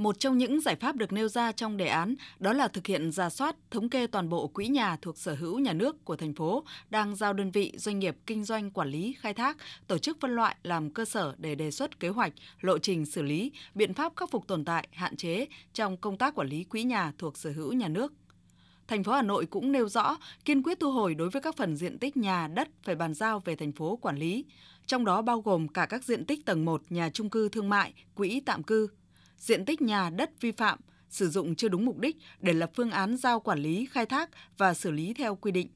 Một trong những giải pháp được nêu ra trong đề án đó là thực hiện ra soát, thống kê toàn bộ quỹ nhà thuộc sở hữu nhà nước của thành phố đang giao đơn vị doanh nghiệp kinh doanh quản lý khai thác, tổ chức phân loại làm cơ sở để đề xuất kế hoạch, lộ trình xử lý, biện pháp khắc phục tồn tại, hạn chế trong công tác quản lý quỹ nhà thuộc sở hữu nhà nước. Thành phố Hà Nội cũng nêu rõ kiên quyết thu hồi đối với các phần diện tích nhà đất phải bàn giao về thành phố quản lý, trong đó bao gồm cả các diện tích tầng 1 nhà trung cư thương mại, quỹ tạm cư, diện tích nhà đất vi phạm, sử dụng chưa đúng mục đích để lập phương án giao quản lý, khai thác và xử lý theo quy định.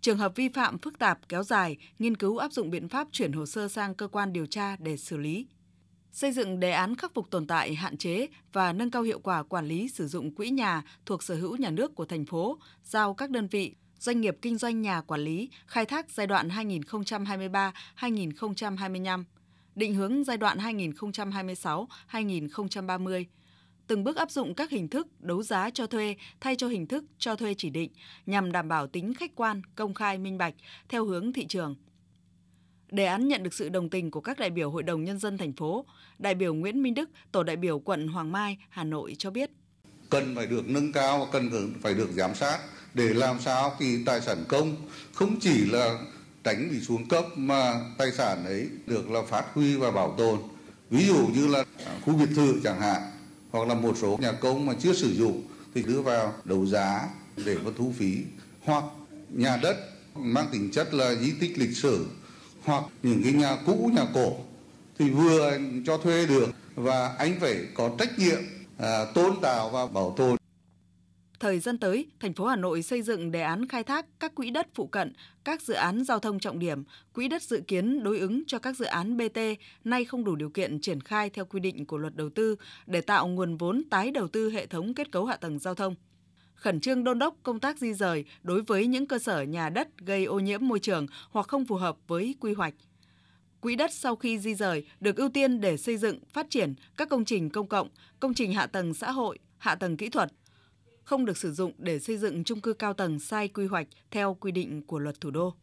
Trường hợp vi phạm phức tạp kéo dài, nghiên cứu áp dụng biện pháp chuyển hồ sơ sang cơ quan điều tra để xử lý. Xây dựng đề án khắc phục tồn tại, hạn chế và nâng cao hiệu quả quản lý sử dụng quỹ nhà thuộc sở hữu nhà nước của thành phố, giao các đơn vị doanh nghiệp kinh doanh nhà quản lý khai thác giai đoạn 2023-2025 định hướng giai đoạn 2026-2030, từng bước áp dụng các hình thức đấu giá cho thuê thay cho hình thức cho thuê chỉ định nhằm đảm bảo tính khách quan, công khai, minh bạch theo hướng thị trường. Đề án nhận được sự đồng tình của các đại biểu Hội đồng Nhân dân thành phố. Đại biểu Nguyễn Minh Đức, Tổ đại biểu quận Hoàng Mai, Hà Nội cho biết. Cần phải được nâng cao và cần phải được giám sát để làm sao thì tài sản công không chỉ là tránh bị xuống cấp mà tài sản ấy được là phát huy và bảo tồn. Ví dụ như là khu biệt thự chẳng hạn hoặc là một số nhà công mà chưa sử dụng thì đưa vào đấu giá để có thu phí. Hoặc nhà đất mang tính chất là di tích lịch sử hoặc những cái nhà cũ nhà cổ thì vừa cho thuê được và anh phải có trách nhiệm à, tôn tạo và bảo tồn. Thời gian tới, thành phố Hà Nội xây dựng đề án khai thác các quỹ đất phụ cận, các dự án giao thông trọng điểm, quỹ đất dự kiến đối ứng cho các dự án BT nay không đủ điều kiện triển khai theo quy định của luật đầu tư để tạo nguồn vốn tái đầu tư hệ thống kết cấu hạ tầng giao thông. Khẩn trương đôn đốc công tác di rời đối với những cơ sở nhà đất gây ô nhiễm môi trường hoặc không phù hợp với quy hoạch. Quỹ đất sau khi di rời được ưu tiên để xây dựng, phát triển các công trình công cộng, công trình hạ tầng xã hội, hạ tầng kỹ thuật, không được sử dụng để xây dựng chung cư cao tầng sai quy hoạch theo quy định của luật thủ đô.